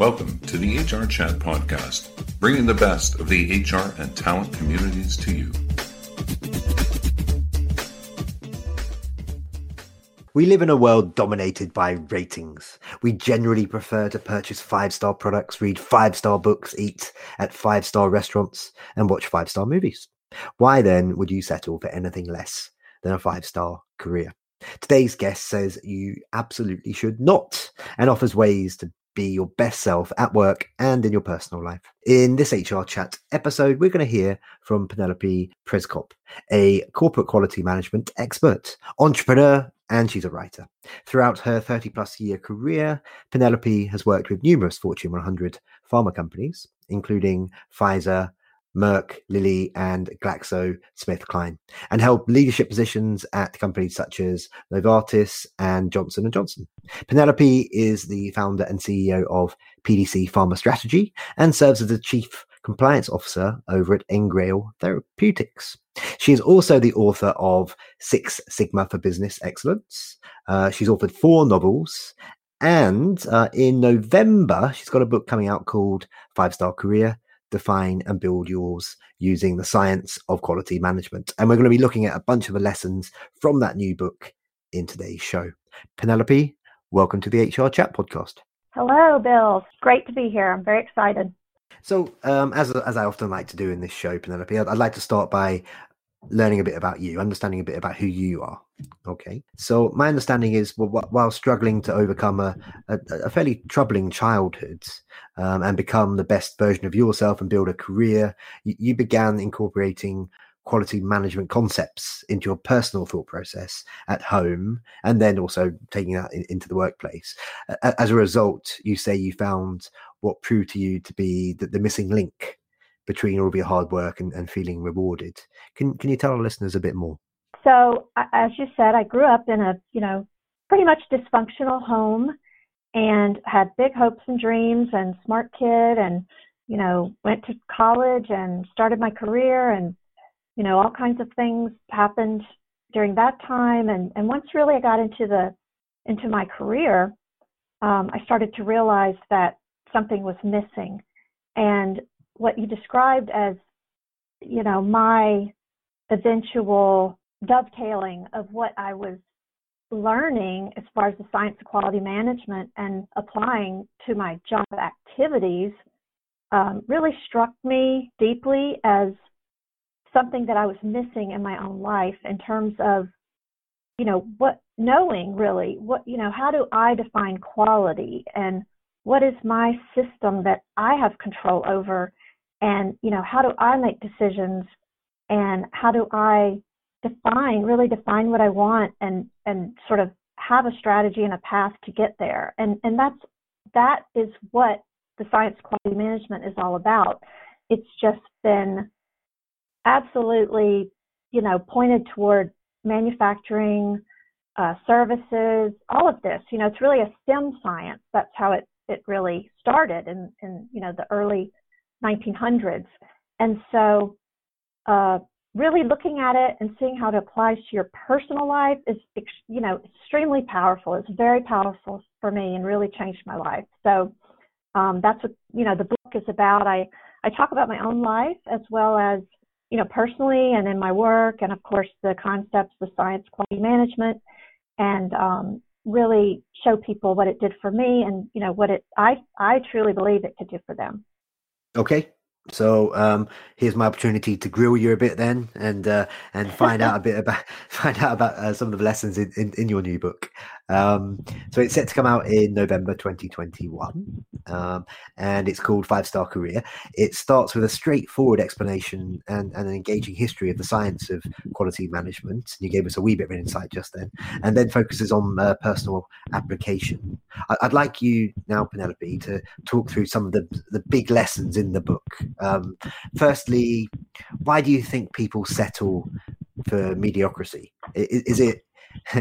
Welcome to the HR Chat Podcast, bringing the best of the HR and talent communities to you. We live in a world dominated by ratings. We generally prefer to purchase five star products, read five star books, eat at five star restaurants, and watch five star movies. Why then would you settle for anything less than a five star career? Today's guest says you absolutely should not and offers ways to be your best self at work and in your personal life. In this HR chat episode, we're going to hear from Penelope Przekop, a corporate quality management expert, entrepreneur, and she's a writer. Throughout her 30 plus year career, Penelope has worked with numerous Fortune 100 pharma companies, including Pfizer, Merck, Lilly, and Glaxo Smith Kline, and held leadership positions at companies such as Novartis and Johnson & Johnson. Penelope is the founder and CEO of PDC Pharma Strategy and serves as the chief compliance officer over at Engrail Therapeutics. She is also the author of Six Sigma for Business Excellence. Uh, she's authored four novels. And uh, in November, she's got a book coming out called Five Star Career define and build yours using the science of quality management. And we're going to be looking at a bunch of the lessons from that new book in today's show. Penelope, welcome to the HR Chat podcast. Hello, Bill. Great to be here. I'm very excited. So, um, as as I often like to do in this show, Penelope, I'd, I'd like to start by learning a bit about you, understanding a bit about who you are. Okay. So my understanding is, well, while struggling to overcome a, a, a fairly troubling childhood um, and become the best version of yourself and build a career, you, you, began incorporating quality management concepts into your personal thought process at home and then also taking that in, into the workplace. As a result, you say you found what proved to you to be the, the missing link between all of your hard work and, and feeling rewarded. Can can you tell our listeners a bit more? So, as you said, I grew up in a you know pretty much dysfunctional home and had big hopes and dreams and smart kid and you know went to college and started my career and you know all kinds of things happened during that time and and once really I got into the into my career um, I started to realize that something was missing and what you described as, you know, my eventual dovetailing of what I was learning as far as the science of quality management and applying to my job activities um, really struck me deeply as something that I was missing in my own life in terms of, you know, what knowing really what, you know, how do I define quality and what is my system that I have control over and you know how do i make decisions and how do i define really define what i want and and sort of have a strategy and a path to get there. And and that's that is what the science quality management is all about. It's just been absolutely you know pointed toward manufacturing uh, services all of this. You know it's really a stem science. That's how it it really started in in you know the early 1900s. And so, uh, really looking at it and seeing how it applies to your personal life is, you know, extremely powerful. It's very powerful for me and really changed my life. So, um, that's what you know the book is about. I I talk about my own life as well as you know personally and in my work, and of course the concepts, the science, quality management, and um, really show people what it did for me and you know what it I I truly believe it could do for them. Okay. So um, here's my opportunity to grill you a bit then, and uh, and find out a bit about find out about uh, some of the lessons in, in, in your new book. Um, so it's set to come out in November 2021, um, and it's called Five Star Career. It starts with a straightforward explanation and, and, an engaging history of the science of quality management. You gave us a wee bit of an insight just then, and then focuses on uh, personal application. I, would like you now, Penelope, to talk through some of the the big lessons in the book. Um, firstly, why do you think people settle for mediocrity? Is, is it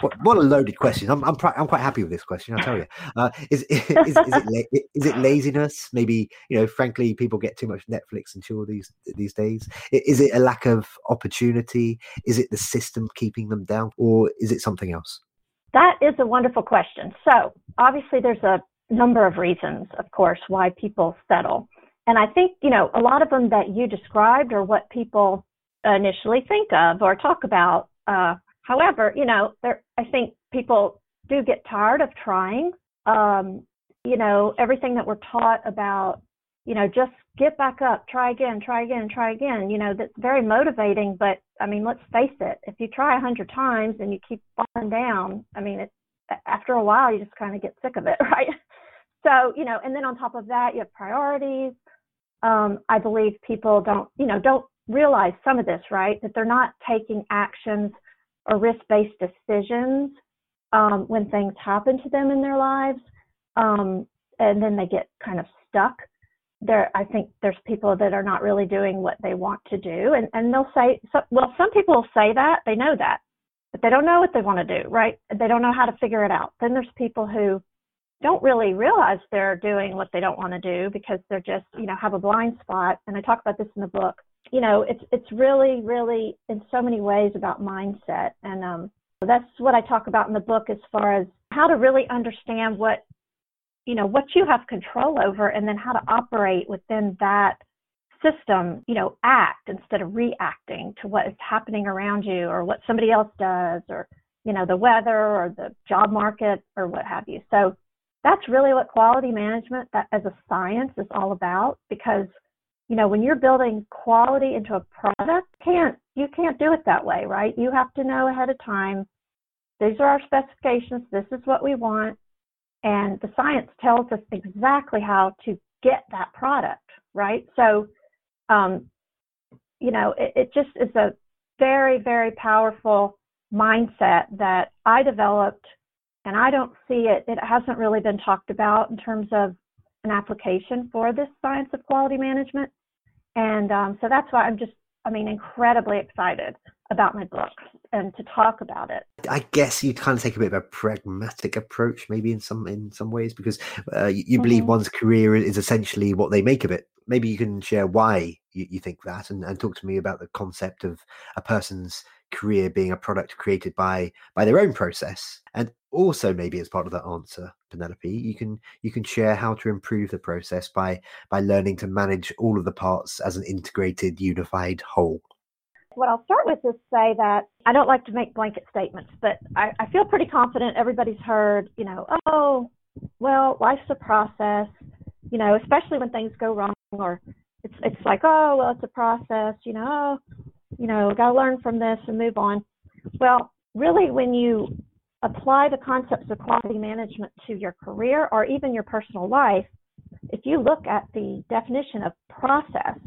what, what, a loaded question. I'm, I'm, I'm, quite happy with this question. I'll tell you. Uh, is, is, is, it is it laziness? Maybe you know, frankly, people get too much Netflix and chill these these days. Is it a lack of opportunity? Is it the system keeping them down, or is it something else? That is a wonderful question. So obviously, there's a number of reasons, of course, why people settle. And I think, you know, a lot of them that you described are what people initially think of or talk about. Uh, however, you know, there, I think people do get tired of trying. Um, you know, everything that we're taught about, you know, just get back up, try again, try again, try again. You know, that's very motivating. But I mean, let's face it, if you try a hundred times and you keep falling down, I mean, it, after a while, you just kind of get sick of it, right? So, you know, and then on top of that, you have priorities. Um, I believe people don't, you know, don't realize some of this, right? That they're not taking actions or risk-based decisions um, when things happen to them in their lives, um, and then they get kind of stuck. There, I think there's people that are not really doing what they want to do, and and they'll say, so, well, some people say that they know that, but they don't know what they want to do, right? They don't know how to figure it out. Then there's people who don't really realize they're doing what they don't want to do because they're just, you know, have a blind spot. And I talk about this in the book. You know, it's it's really, really in so many ways about mindset. And um, that's what I talk about in the book as far as how to really understand what, you know, what you have control over and then how to operate within that system, you know, act instead of reacting to what is happening around you or what somebody else does or, you know, the weather or the job market or what have you. So that's really what quality management that as a science is all about because you know when you're building quality into a product can't you can't do it that way right? You have to know ahead of time these are our specifications this is what we want and the science tells us exactly how to get that product right? So um, you know it, it just is a very very powerful mindset that i developed and I don't see it, it hasn't really been talked about in terms of an application for this science of quality management. And um, so that's why I'm just, I mean, incredibly excited about my book and to talk about it. I guess you kind of take a bit of a pragmatic approach, maybe in some in some ways, because uh, you, you mm-hmm. believe one's career is essentially what they make of it. Maybe you can share why you, you think that, and, and talk to me about the concept of a person's career being a product created by by their own process and also maybe as part of that answer penelope you can you can share how to improve the process by by learning to manage all of the parts as an integrated unified whole what I'll start with is say that I don't like to make blanket statements, but I, I feel pretty confident everybody's heard, you know, oh, well, life's a process, you know, especially when things go wrong or it's it's like, oh, well, it's a process, you know, you know, got to learn from this and move on. Well, really, when you apply the concepts of quality management to your career or even your personal life, if you look at the definition of process,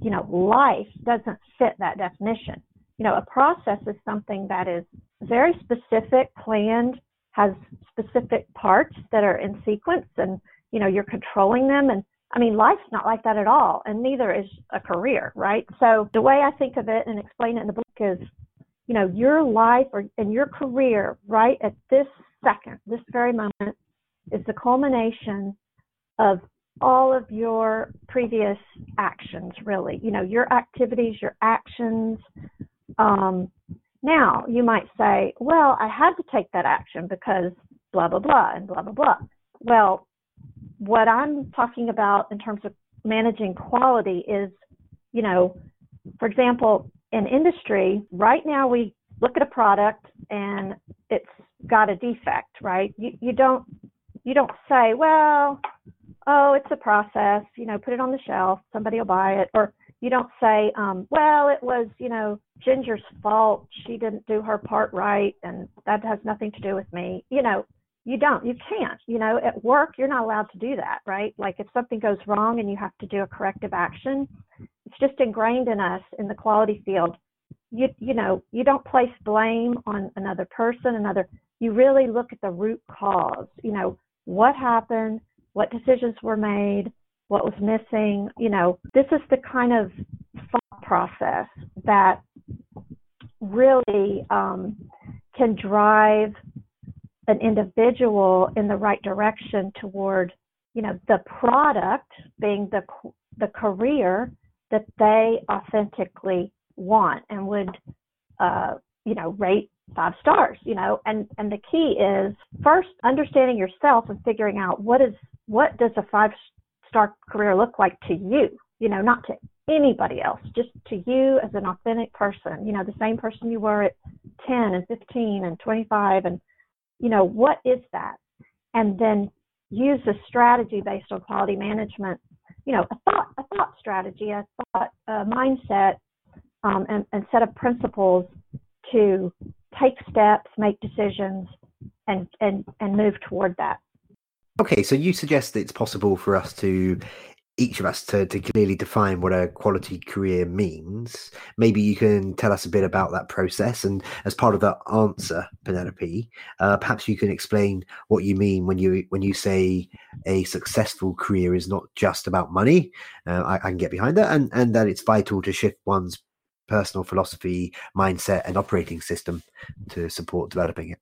you know, life doesn't fit that definition. You know, a process is something that is very specific, planned, has specific parts that are in sequence, and you know, you're controlling them. And I mean, life's not like that at all, and neither is a career, right? So the way I think of it and explain it in the book is, you know, your life or and your career right at this second, this very moment, is the culmination of all of your previous actions, really. You know, your activities, your actions. Um, now, you might say, well, I had to take that action because blah, blah, blah, and blah, blah, blah. Well, what I'm talking about in terms of managing quality is, you know, for example, in industry, right now we look at a product and it's got a defect, right? You you don't you don't say, well, oh, it's a process, you know, put it on the shelf, somebody will buy it, or you don't say, um, well, it was, you know, Ginger's fault. She didn't do her part right, and that has nothing to do with me. You know, you don't you can't you know at work you're not allowed to do that right like if something goes wrong and you have to do a corrective action it's just ingrained in us in the quality field. You you know you don't place blame on another person another you really look at the root cause you know what happened what decisions were made what was missing you know. This is the kind of thought process that really um, can drive an individual in the right direction toward you know the product being the the career that they authentically want and would uh, you know rate five stars, you know, and, and the key is first understanding yourself and figuring out what is, what does a five star career look like to you, you know, not to anybody else, just to you as an authentic person, you know, the same person you were at 10 and 15 and 25 and, you know, what is that? And then use a strategy based on quality management, you know, a thought, a thought strategy, a thought, a mindset, um, and, and set of principles to take steps, make decisions, and and and move toward that. Okay, so you suggest it's possible for us to each of us to, to clearly define what a quality career means. Maybe you can tell us a bit about that process. And as part of that answer, Penelope, uh, perhaps you can explain what you mean when you when you say a successful career is not just about money. Uh, I, I, can get behind that, and and that it's vital to shift one's personal philosophy, mindset, and operating system to support developing it.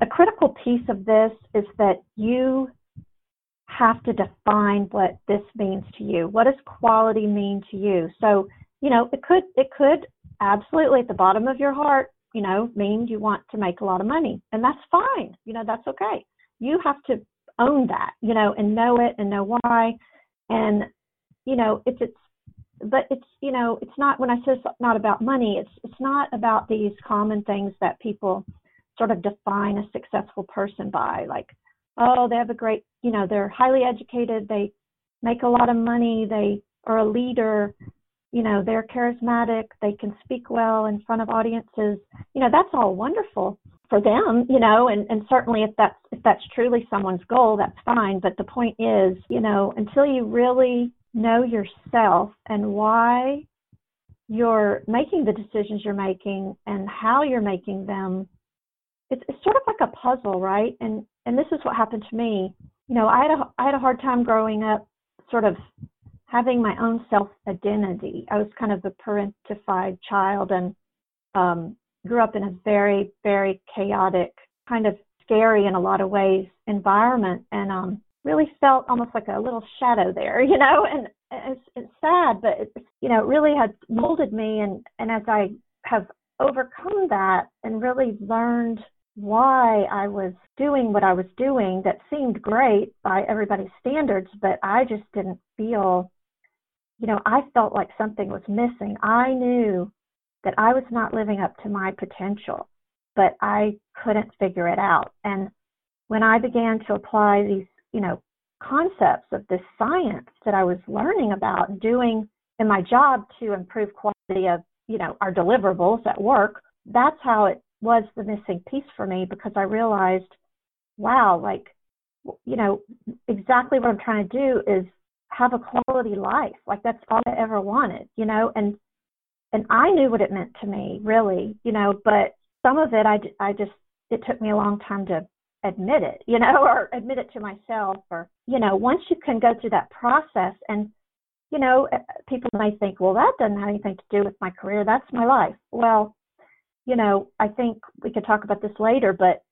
A critical piece of this is that you have to define what this means to you. What does quality mean to you? So, you know, it could it could absolutely at the bottom of your heart, you know, mean you want to make a lot of money. And that's fine. You know, that's okay. You have to own that, you know, and know it and know why. And, you know, it's it's but it's you know it's not when i say it's not about money it's it's not about these common things that people sort of define a successful person by like oh they have a great you know they're highly educated they make a lot of money they are a leader you know they're charismatic they can speak well in front of audiences. You know that's all wonderful for them you know and and certainly if that's if that's truly someone's goal that's fine. But the point is you know until you really know yourself and why you're making the decisions you're making and how you're making them it's, it's sort of like a puzzle right? And and this is what happened to me. You know i had a i had a hard time growing up sort of having my own self identity i was kind of a parentified child and um grew up in a very very chaotic kind of scary in a lot of ways environment. And um really felt almost like a little shadow there, you know, and it's, it's sad, but it's, you know, it really had molded me. And, and as I have overcome that and really learned why I was doing what I was doing that seemed great by everybody's standards, but I just didn't feel, you know, I felt like something was missing. I knew that I was not living up to my potential, but I couldn't figure it out. And when I began to apply these you know, concepts of this science that I was learning about doing in my job to improve quality of, you know, our deliverables at work, that's how it was the missing piece for me because I realized, wow, like, you know, exactly what I'm trying to do is have a quality life. Like that's all I ever wanted, you know, and and I knew what it meant to me, really, you know, but some of it I I just it took me a long time to admit it, you know, or admit it to myself, or, you know, once you can go through that process and, you know, people may think, well, that doesn't have anything to do with my career. That's my life. Well, you know, I think we could talk about this later, but,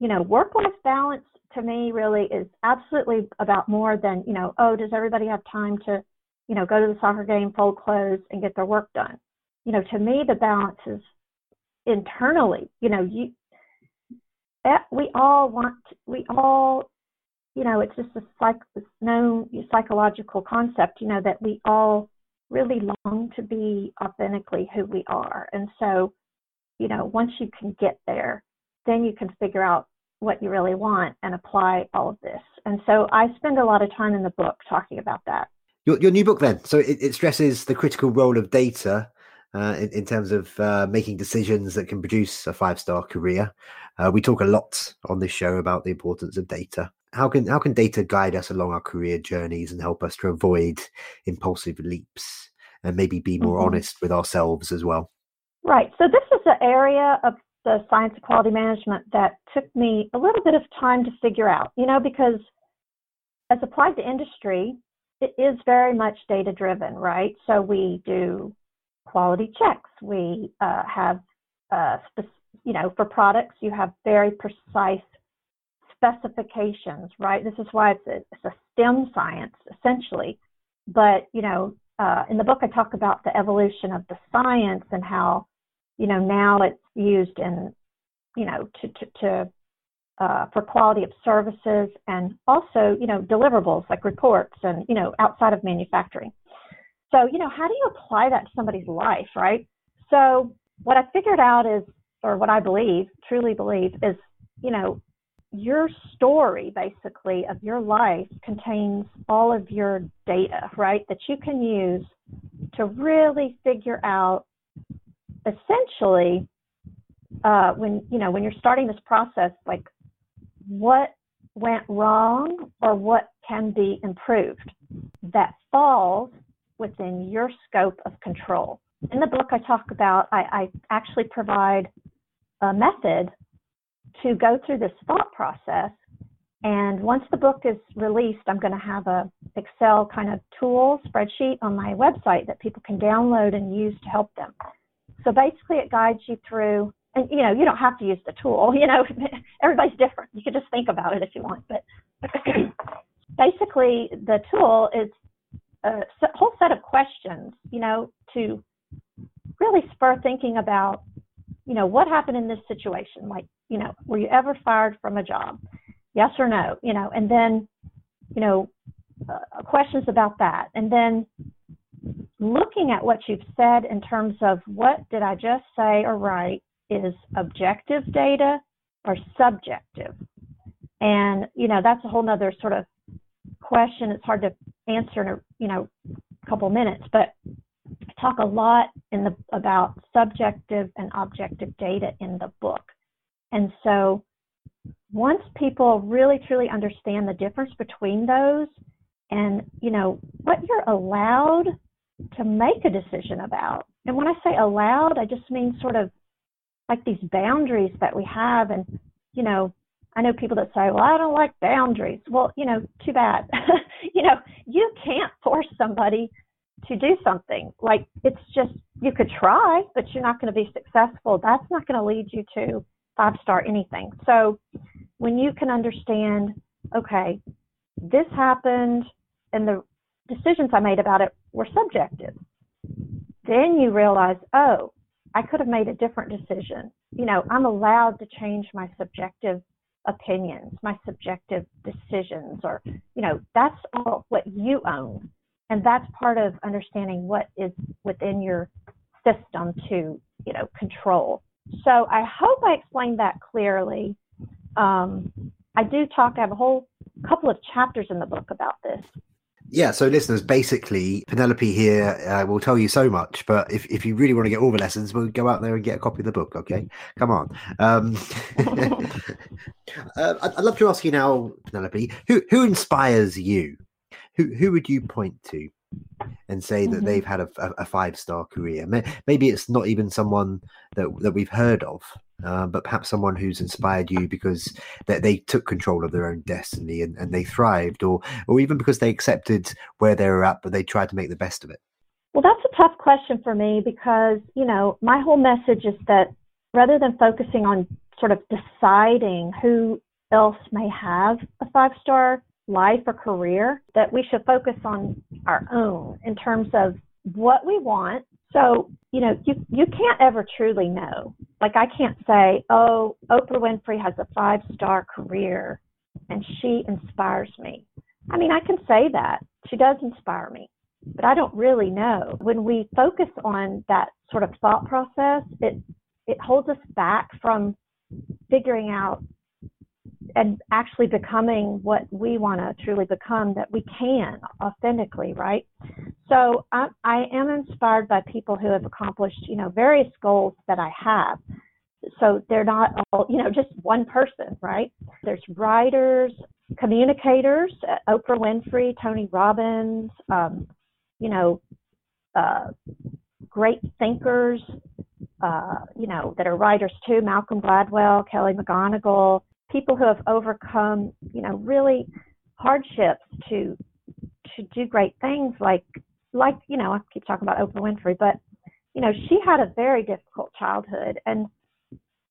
you know, work life balance to me really is absolutely about more than, you know, oh, does everybody have time to, you know, go to the soccer game, fold clothes, and get their work done? You know, to me, the balance is internally. You know, you eh, we all want we all you know it's just a psych known psychological concept you know that we all really long to be authentically who we are and so you know once you can get there then you can figure out what you really want and apply all of this and so i spend a lot of time in the book talking about that your, your new book then so it, it stresses the critical role of data uh, in, in, terms of uh, making decisions that can produce a five star career. Uh, we talk a lot on this show about the importance of data. How can how can data guide us along our career journeys and help us to avoid impulsive leaps and maybe be more mm-hmm. honest with ourselves as well? Right. So this is an area of the science of quality management that took me a little bit of time to figure out. You know, because as applied to industry, it is very much data driven, right? So we do quality checks. We uh, have, uh, you know, for products, you have very precise specifications, right? This is why it's a, it's a STEM science, essentially. But, you know, uh, in the book, I talk about the evolution of the science and how, you know, now it's used in you know, to, to, to uh, for quality of services and also, you know, deliverables like reports and, you know, outside of manufacturing. So, you know, how do you apply that to somebody's life, right? So, what I figured out is, or what I believe, truly believe, is, you know, your story basically of your life contains all of your data, right, that you can use to really figure out essentially uh, when you know when you're starting this process like what went wrong or what can be improved that falls within your scope of control in the book i talk about i, I actually provide a method to go through this thought process. And once the book is released, I'm going to have a Excel kind of tool spreadsheet on my website that people can download and use to help them. So basically, it guides you through, and you know, you don't have to use the tool. You know, everybody's different. You can just think about it if you want. But basically, the tool is a whole set of questions. You know, to really spur thinking about, you know, what happened in this situation. Like, you know, were you ever fired from a job? Yes or no? You know, and then, you know, uh, questions about that. And then looking at what you've said in terms of what did I just say or write is objective data or subjective. And, you know, that's a whole nother sort of question. It's hard to answer in a, you know, couple minutes, but I talk a lot in the about subjective and objective data in the book. And so once people really truly understand the difference between those and you know what you're allowed to make a decision about. And when i say allowed i just mean sort of like these boundaries that we have. And you know i know people that say well i don't like boundaries. Well you know too bad. You know you can't force somebody to do something. Like it's just you could try but you're not going to be successful. That's not going to lead you to five star anything. So when you can understand, okay, this happened and the decisions I made about it were subjective, then you realize, oh, I could have made a different decision. You know, I'm allowed to change my subjective opinions, my subjective decisions, or, you know, that's all what you own. And that's part of understanding what is within your system to, you know, control. So I hope I explained that clearly. Um, I do talk, I have a whole couple of chapters in the book about this. Yeah, so listeners, basically, Penelope here uh, will tell you so much, but if, if you really want to get all the lessons, we'll go out there and get a copy of the book, okay? Come on. Um, uh, I'd love to ask you now, Penelope, who, who inspires you? Who, who would you point to? and say that mm-hmm. they've had a, a five star career. Maybe it's not even someone that that we've heard of, uh, but perhaps someone who's inspired you because they, they took control of their own destiny and, and they thrived, or or even because they accepted where they were at, but they tried to make the best of it. Well, that's a tough question for me because you know my whole message is that rather than focusing on sort of deciding who else may have a five star life or career that we should focus on our own in terms of what we want. So, you know, you you can't ever truly know. Like I can't say, "Oh, Oprah Winfrey has a five-star career and she inspires me." I mean, I can say that. She does inspire me. But I don't really know. When we focus on that sort of thought process, it it holds us back from figuring out and actually becoming what we want to truly become that we can authentically, right? So I, I am inspired by people who have accomplished, you know, various goals that I have. So they're not all, you know, just one person, right? There's writers, communicators, uh, Oprah Winfrey, Tony Robbins, um, you know, uh, great thinkers, uh, you know, that are writers too, Malcolm Gladwell, Kelly McGonigal, people who have overcome, you know, really hardships to to do great things like like, you know, I keep talking about Oprah Winfrey, but you know, she had a very difficult childhood and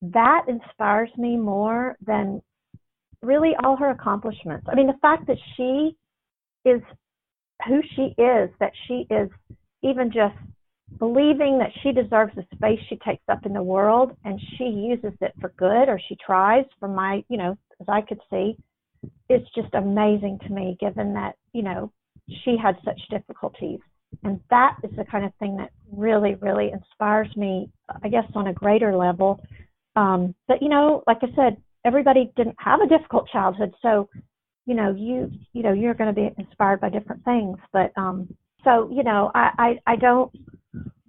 that inspires me more than really all her accomplishments. I mean, the fact that she is who she is, that she is even just believing that she deserves the space she takes up in the world and she uses it for good or she tries from my, you know, as I could see, it's just amazing to me given that, you know, she had such difficulties. And that is the kind of thing that really, really inspires me, I guess, on a greater level. Um, but, you know, like I said, everybody didn't have a difficult childhood. So, you know, you, you know, you're going to be inspired by different things. But, um, so, you know, I, I, I don't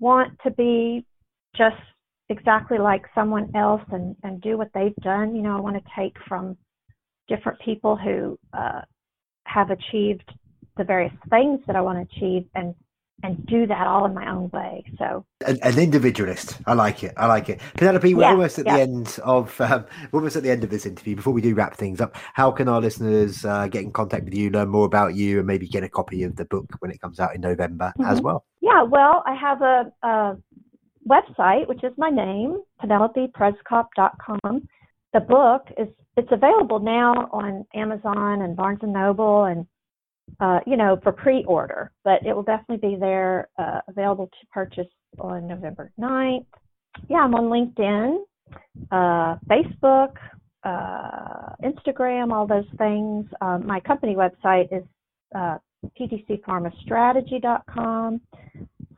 want to be just exactly like someone else and, and do what they've done. You know, I want to take from different people who uh, have achieved the various things that I want to achieve and and do that all in my own way. So an, an individualist. I like it. I like it. Penelope, we're yeah, almost at yeah. the end of um, we're almost at the end of this interview. Before we do wrap things up, how can our listeners uh, get in contact with you, learn more about you, and maybe get a copy of the book when it comes out in November mm-hmm. as well? Yeah, well, I have a, a website which is my name, PenelopePrzekop.com. The book is it's available now on Amazon and Barnes and Noble and uh, you know, for pre-order, but it will definitely be there uh, available to purchase on November 9th. Yeah, I'm on LinkedIn, uh, Facebook, uh, Instagram, all those things. Um, my company website is pdcpharmastrategy.com.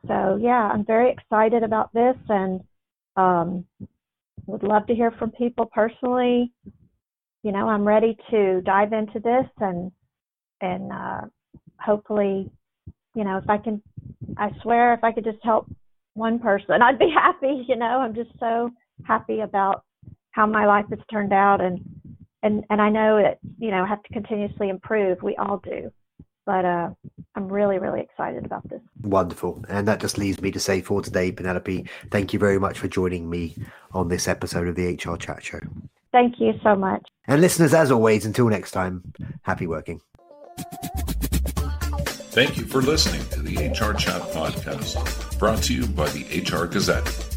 So yeah, I'm very excited about this and um, would love to hear from people personally. You know, I'm ready to dive into this and and uh, hopefully, you know, if I can, I swear, if I could just help one person, I'd be happy. You know, I'm just so happy about how my life has turned out, and and and I know that you know have to continuously improve. We all do, but uh, I'm really really excited about this. Wonderful, and that just leaves me to say for today, Penelope, thank you very much for joining me on this episode of the HR Chat Show. Thank you so much. And listeners, as always, until next time, happy working. Thank you for listening to the HR Chat Podcast, brought to you by the HR Gazette.